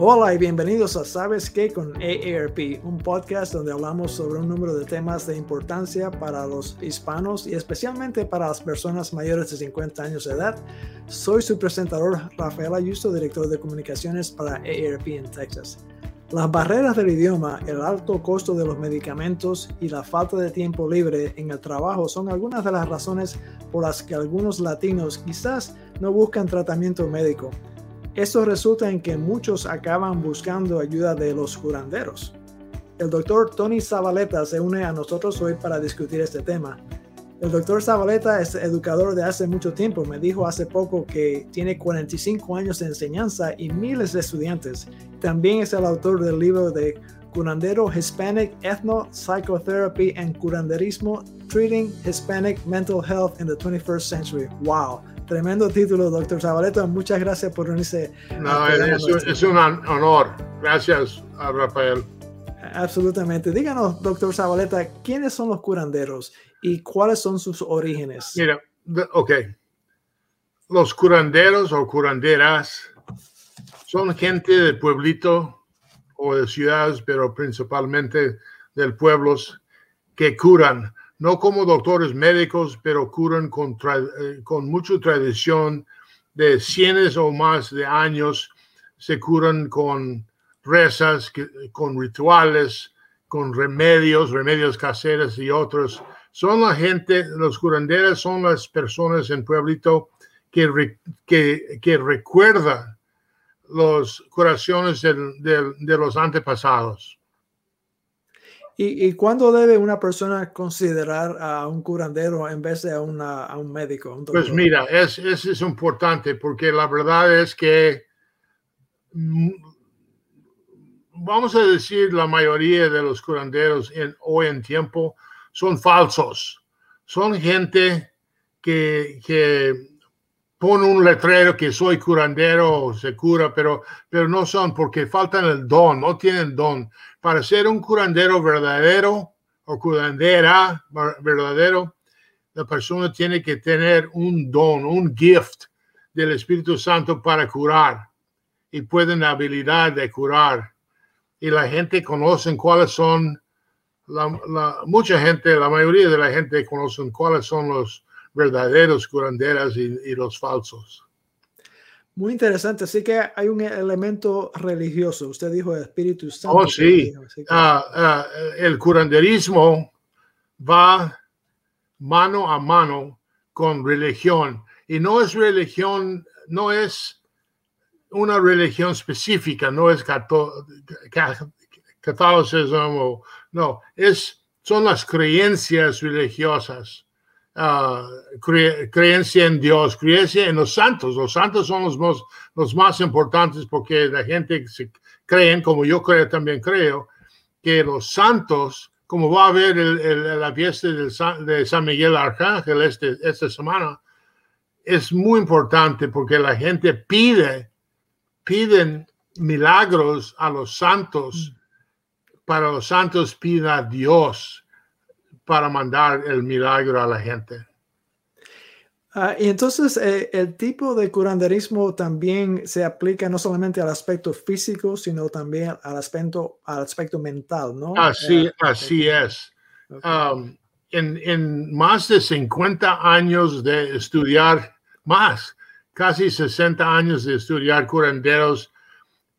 Hola y bienvenidos a Sabes qué con AARP, un podcast donde hablamos sobre un número de temas de importancia para los hispanos y especialmente para las personas mayores de 50 años de edad. Soy su presentador Rafael Ayuso, director de comunicaciones para AARP en Texas. Las barreras del idioma, el alto costo de los medicamentos y la falta de tiempo libre en el trabajo son algunas de las razones por las que algunos latinos quizás no buscan tratamiento médico. Esto resulta en que muchos acaban buscando ayuda de los curanderos. El doctor Tony Zabaleta se une a nosotros hoy para discutir este tema. El doctor Zabaleta es educador de hace mucho tiempo. Me dijo hace poco que tiene 45 años de enseñanza y miles de estudiantes. También es el autor del libro de Curandero Hispanic Ethno Psychotherapy and Curanderismo Treating Hispanic Mental Health in the 21st Century. ¡Wow! Tremendo título, doctor Zabaleta. Muchas gracias por unirse. No, es, un honor. Gracias, a Rafael. Absolutamente. Díganos, doctor Zabaleta, ¿quiénes son los curanderos y cuáles son sus orígenes? Mira, ok. Los curanderos o curanderas son gente del pueblito o de ciudades, pero principalmente del pueblos que curan no como doctores médicos, pero curan con, eh, con mucha tradición de cientos o más de años, se curan con rezas, con rituales, con remedios, remedios caseros y otros. Son la gente, los curanderos son las personas en pueblito que, que, recuerdan las curaciones de los antepasados. ¿Y, cuándo debe una persona considerar a un curandero en vez de a, un médico? pues mira, es, es, importante porque la verdad es que, mm, vamos a decir, la mayoría de los curanderos en, hoy en tiempo son falsos. Son gente que, que pone un letrero que soy curandero, se cura, pero, pero no son porque faltan el don, no tienen don para ser un curandero verdadero o curandera verdadero, la persona tiene que tener un don, un gift del Espíritu Santo para curar y pueden la habilidad de curar. Y la gente conoce cuáles son, la, mucha gente, la mayoría de la gente conocen cuáles son los verdaderos curanderas y los falsos. Muy interesante. Así que hay un elemento religioso. Usted dijo el Espíritu Santo. Oh, sí. Ah, ah, el curanderismo va mano a mano con religión. Y no es religión, no es una religión específica, no es catolicismo, no, es, son las creencias religiosas. Ah, creencia en Dios, creencia en los santos. Los santos son los más, los más importantes porque la gente se creen, como yo creo, también creo, que los santos, como va a haber el, la fiesta de San Miguel Arcángel este, esta semana, es muy importante porque la gente pide, piden milagros a los santos, para los santos pida a Dios para mandar el milagro a la gente. Ah, y entonces eh, el tipo de curanderismo también se aplica no solamente al aspecto físico, sino también al aspecto, al aspecto mental, ¿no? Así, eh, así es. Um, en, en, más de 50 años de estudiar, más, casi 60 años de estudiar curanderos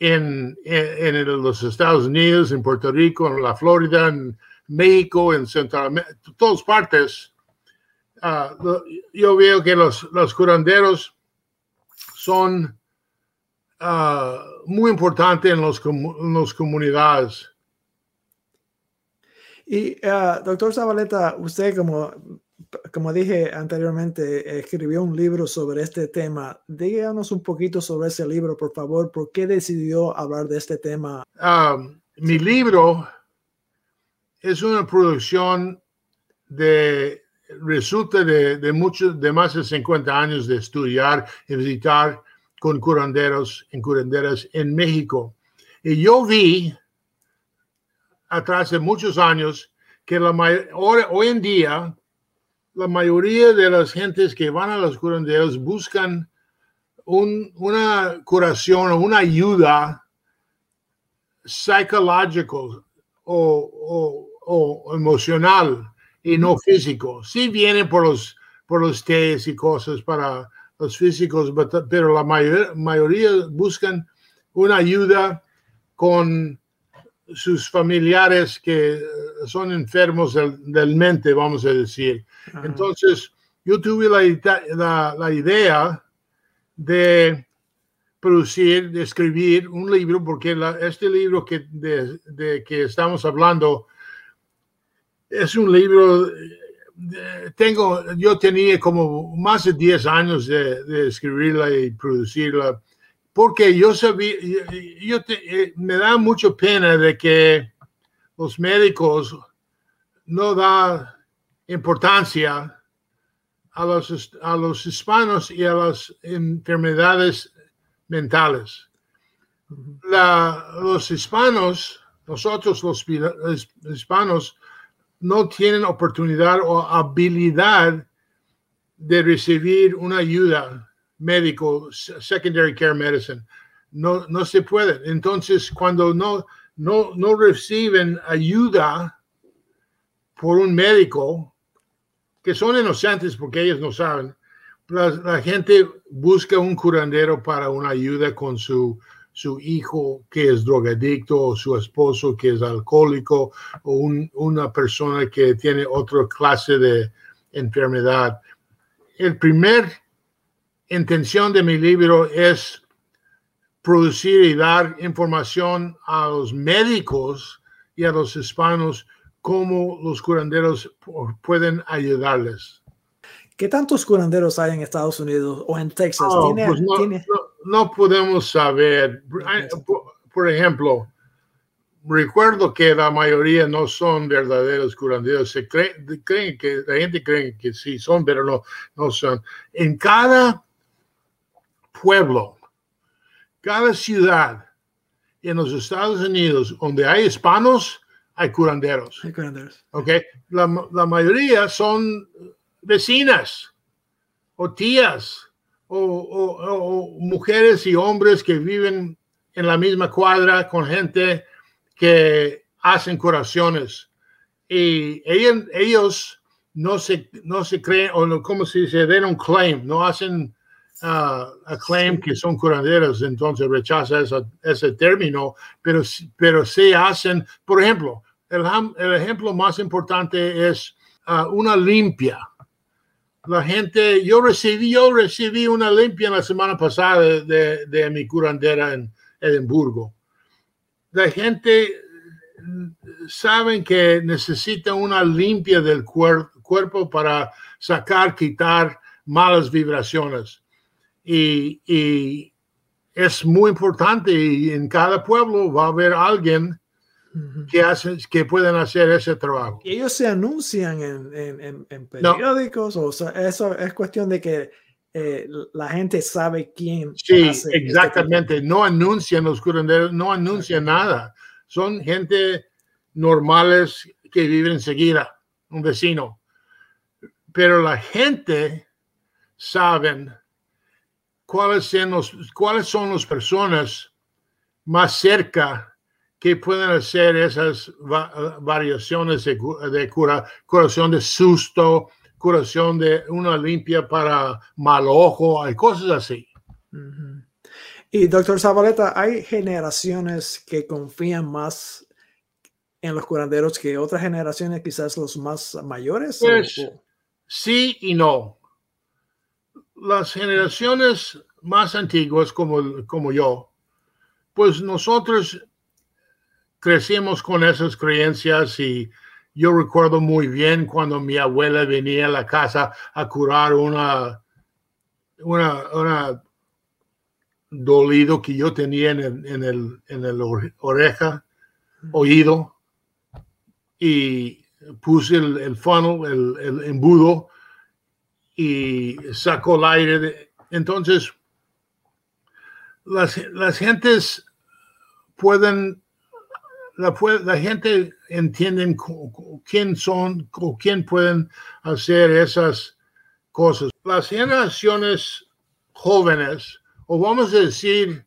en, en, en los Estados Unidos, en Puerto Rico, en la Florida, en México, en Centroamérica, todas partes, ah, yo veo que los, los curanderos son ah, muy importantes en los, las comunidades. Y, ah, doctor Zabaleta, usted, como, como dije anteriormente, escribió un libro sobre este tema. Díganos un poquito sobre ese libro, por favor. ¿Por qué decidió hablar de este tema? mi libro es una producción de resulta de, de muchos de más de 50 años de estudiar y visitar con curanderos en curanderas en México. Y yo vi atrás de muchos años que la hoy, en día la mayoría de las gentes que van a los curanderos buscan un, una curación o una ayuda psicológico o, o, emocional y no físico. Sí vienen por los, por los test y cosas para los físicos, pero la mayoría buscan una ayuda con sus familiares que son enfermos del, mente, vamos a decir. Entonces, yo tuve la, la, idea de producir, de escribir un libro, porque este libro que, de, que estamos hablando es un libro, tengo, yo tenía como más de 10 años de, escribirla y producirla, porque yo sabía, yo eh, me da mucha pena de que los médicos no dan importancia a los, a los hispanos y a las enfermedades mentales. los hispanos, nosotros los hispanos, no tienen oportunidad o habilidad de recibir una ayuda médico, secondary care medicine. No, no se puede. Entonces, cuando no, no, no reciben ayuda por un médico, que son inocentes porque ellos no saben, la, gente busca un curandero para una ayuda con su, su hijo que es drogadicto o su esposo que es alcohólico o una persona que tiene otra clase de enfermedad. El primer intención de mi libro es producir y dar información a los médicos y a los hispanos cómo los curanderos pueden ayudarles. ¿Qué tantos curanderos hay en Estados Unidos o en Texas? Oh, pues no, podemos saber. Por, ejemplo, recuerdo que la mayoría no son verdaderos curanderos. Se creen, que la gente cree que sí son, pero no, no son. En cada pueblo, cada ciudad en los Estados Unidos donde hay hispanos, hay curanderos. Hay curanderos. Okay. La, la mayoría son vecinas o tías o, mujeres y hombres que viven en la misma cuadra con gente que hacen curaciones. Y ellos, ellos no, se, no se creen, o no, ¿cómo se dice? They don't claim, no hacen uh, a claim que son curanderos, entonces rechaza ese término, pero, pero sí hacen, por ejemplo, el, el ejemplo más importante es uh, una limpia la gente, yo recibí, yo recibí una limpia la semana pasada de, mi curandera en Edimburgo. La gente saben que necesita una limpia del cuerpo para sacar, quitar malas vibraciones. Y, y, es muy importante y en cada pueblo va a haber alguien que, hacen, que pueden hacer ese trabajo. Y ellos se anuncian en, en, periódicos, o sea, eso es cuestión de que eh, la gente sabe quién. Sí, este exactamente. no anuncian los curanderos, no anuncian nada. Son gente normales que viven enseguida, un vecino. Pero la gente saben cuáles son, los, cuáles son las personas más cerca que pueden hacer esas variaciones de, cura, curación de susto, curación de una limpia para mal ojo, hay cosas así. Y doctor Zabaleta, ¿hay generaciones que confían más en los curanderos que otras generaciones, quizás los más mayores? Pues, sí y no. Las generaciones más antiguas como, como yo, pues nosotros crecimos con esas creencias y yo recuerdo muy bien cuando mi abuela venía a la casa a curar una, una, dolido que yo tenía en el, en el, en el oreja, oído, y puse el, el funnel, el, el, embudo, y sacó el aire. entonces, las, las gentes pueden la, gente entiende quién son o quién pueden hacer esas cosas. Las generaciones jóvenes, o vamos a decir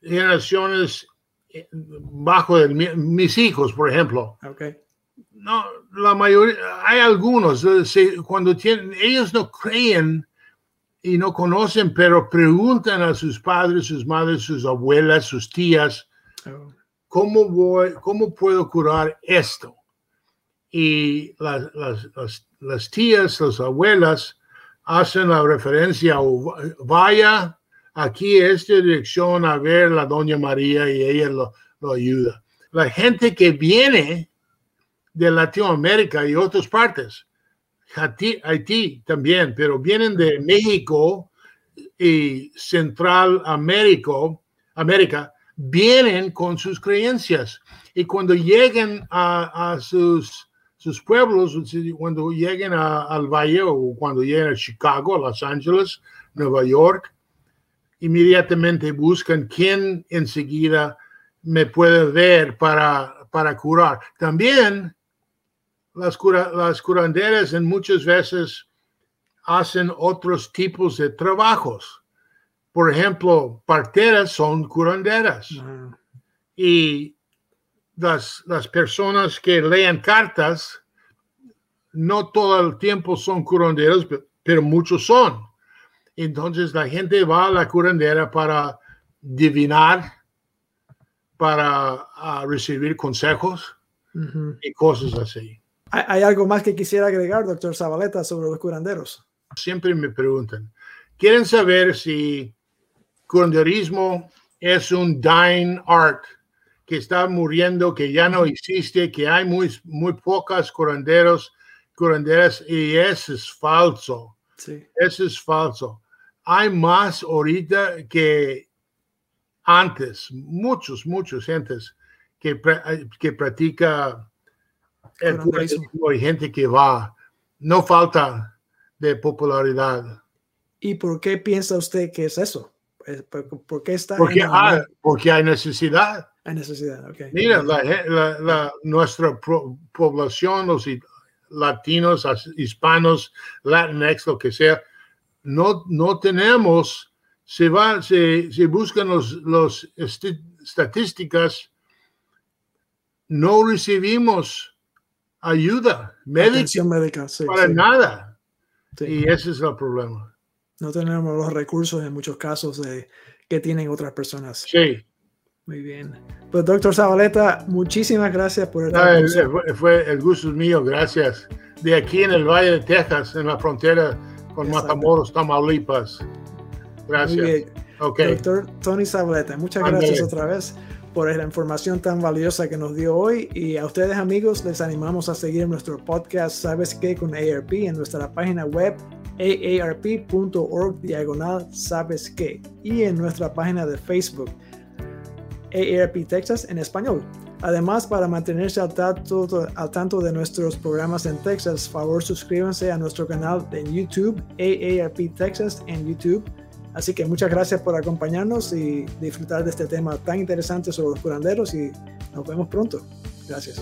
generaciones eh, bajo de mis hijos, por ejemplo. Okay. No, la mayoría, hay algunos, eh, cuando tienen, ellos no creen y no conocen, pero preguntan a sus padres, sus madres, sus abuelas, sus tías, oh. ¿Cómo, voy, ¿cómo puedo curar esto? Y las, las, las, tías, las abuelas, hacen la referencia, vaya aquí a esta dirección a ver la doña María y ella lo, lo ayuda. La gente que viene de Latinoamérica y otras partes, Haití, Haití también, pero vienen de México y Central América, América, vienen con sus creencias. Y cuando lleguen a, sus, sus pueblos, cuando lleguen al Valle o cuando lleguen a Chicago, Los Ángeles, Nueva York, inmediatamente buscan quién enseguida me puede ver para, para curar. También las, las curanderas en muchas veces hacen otros tipos de trabajos. Por ejemplo, parteras son curanderas. Y las, las personas que leen cartas, no todo el tiempo son curanderos, pero muchos son. Entonces la gente va a la curandera para divinar, para recibir consejos y cosas así. ¿Hay algo más que quisiera agregar, doctor Zabaleta, sobre los curanderos? Siempre me preguntan, quieren saber si curanderismo es un dying art, que está muriendo, que ya no existe, que hay muy, muy pocas curanderos, curanderas, y eso es falso. Sí. Eso es falso. Hay más ahorita que antes, muchos, muchos gentes que, que practica hay gente que va, no falta de popularidad. ¿Y por qué piensa usted que es eso? ¿Por, qué está? Porque, hay, porque hay necesidad. Hay necesidad. Mira, la, nuestra población, los latinos, hispanos, latinx, lo que sea, no, no tenemos, se, va, se, se buscan los, los estadísticas, no recibimos ayuda médica, médica para nada. Y ese es el problema. No tenemos los recursos en muchos casos de, que tienen otras personas. Sí. Muy bien. Pues doctor Zabaleta, muchísimas gracias por el ah, fue, el gusto mío, gracias. De aquí en el Valle de Texas, en la frontera con Matamoros, Tamaulipas. Gracias. Muy bien. Doctor Tony Zabaleta, muchas gracias otra vez por la información tan valiosa que nos dio hoy. Y a ustedes amigos les animamos a seguir nuestro podcast Sabes qué con ARP en nuestra página web aarp.org diagonal sabes qué y en nuestra página de Facebook AARP Texas en español. Además, para mantenerse al tanto, al tanto de nuestros programas en Texas, favor suscríbanse a nuestro canal en YouTube, AARP Texas en YouTube Así que muchas gracias por acompañarnos y disfrutar de este tema tan interesante sobre los curanderos y nos vemos pronto. Gracias.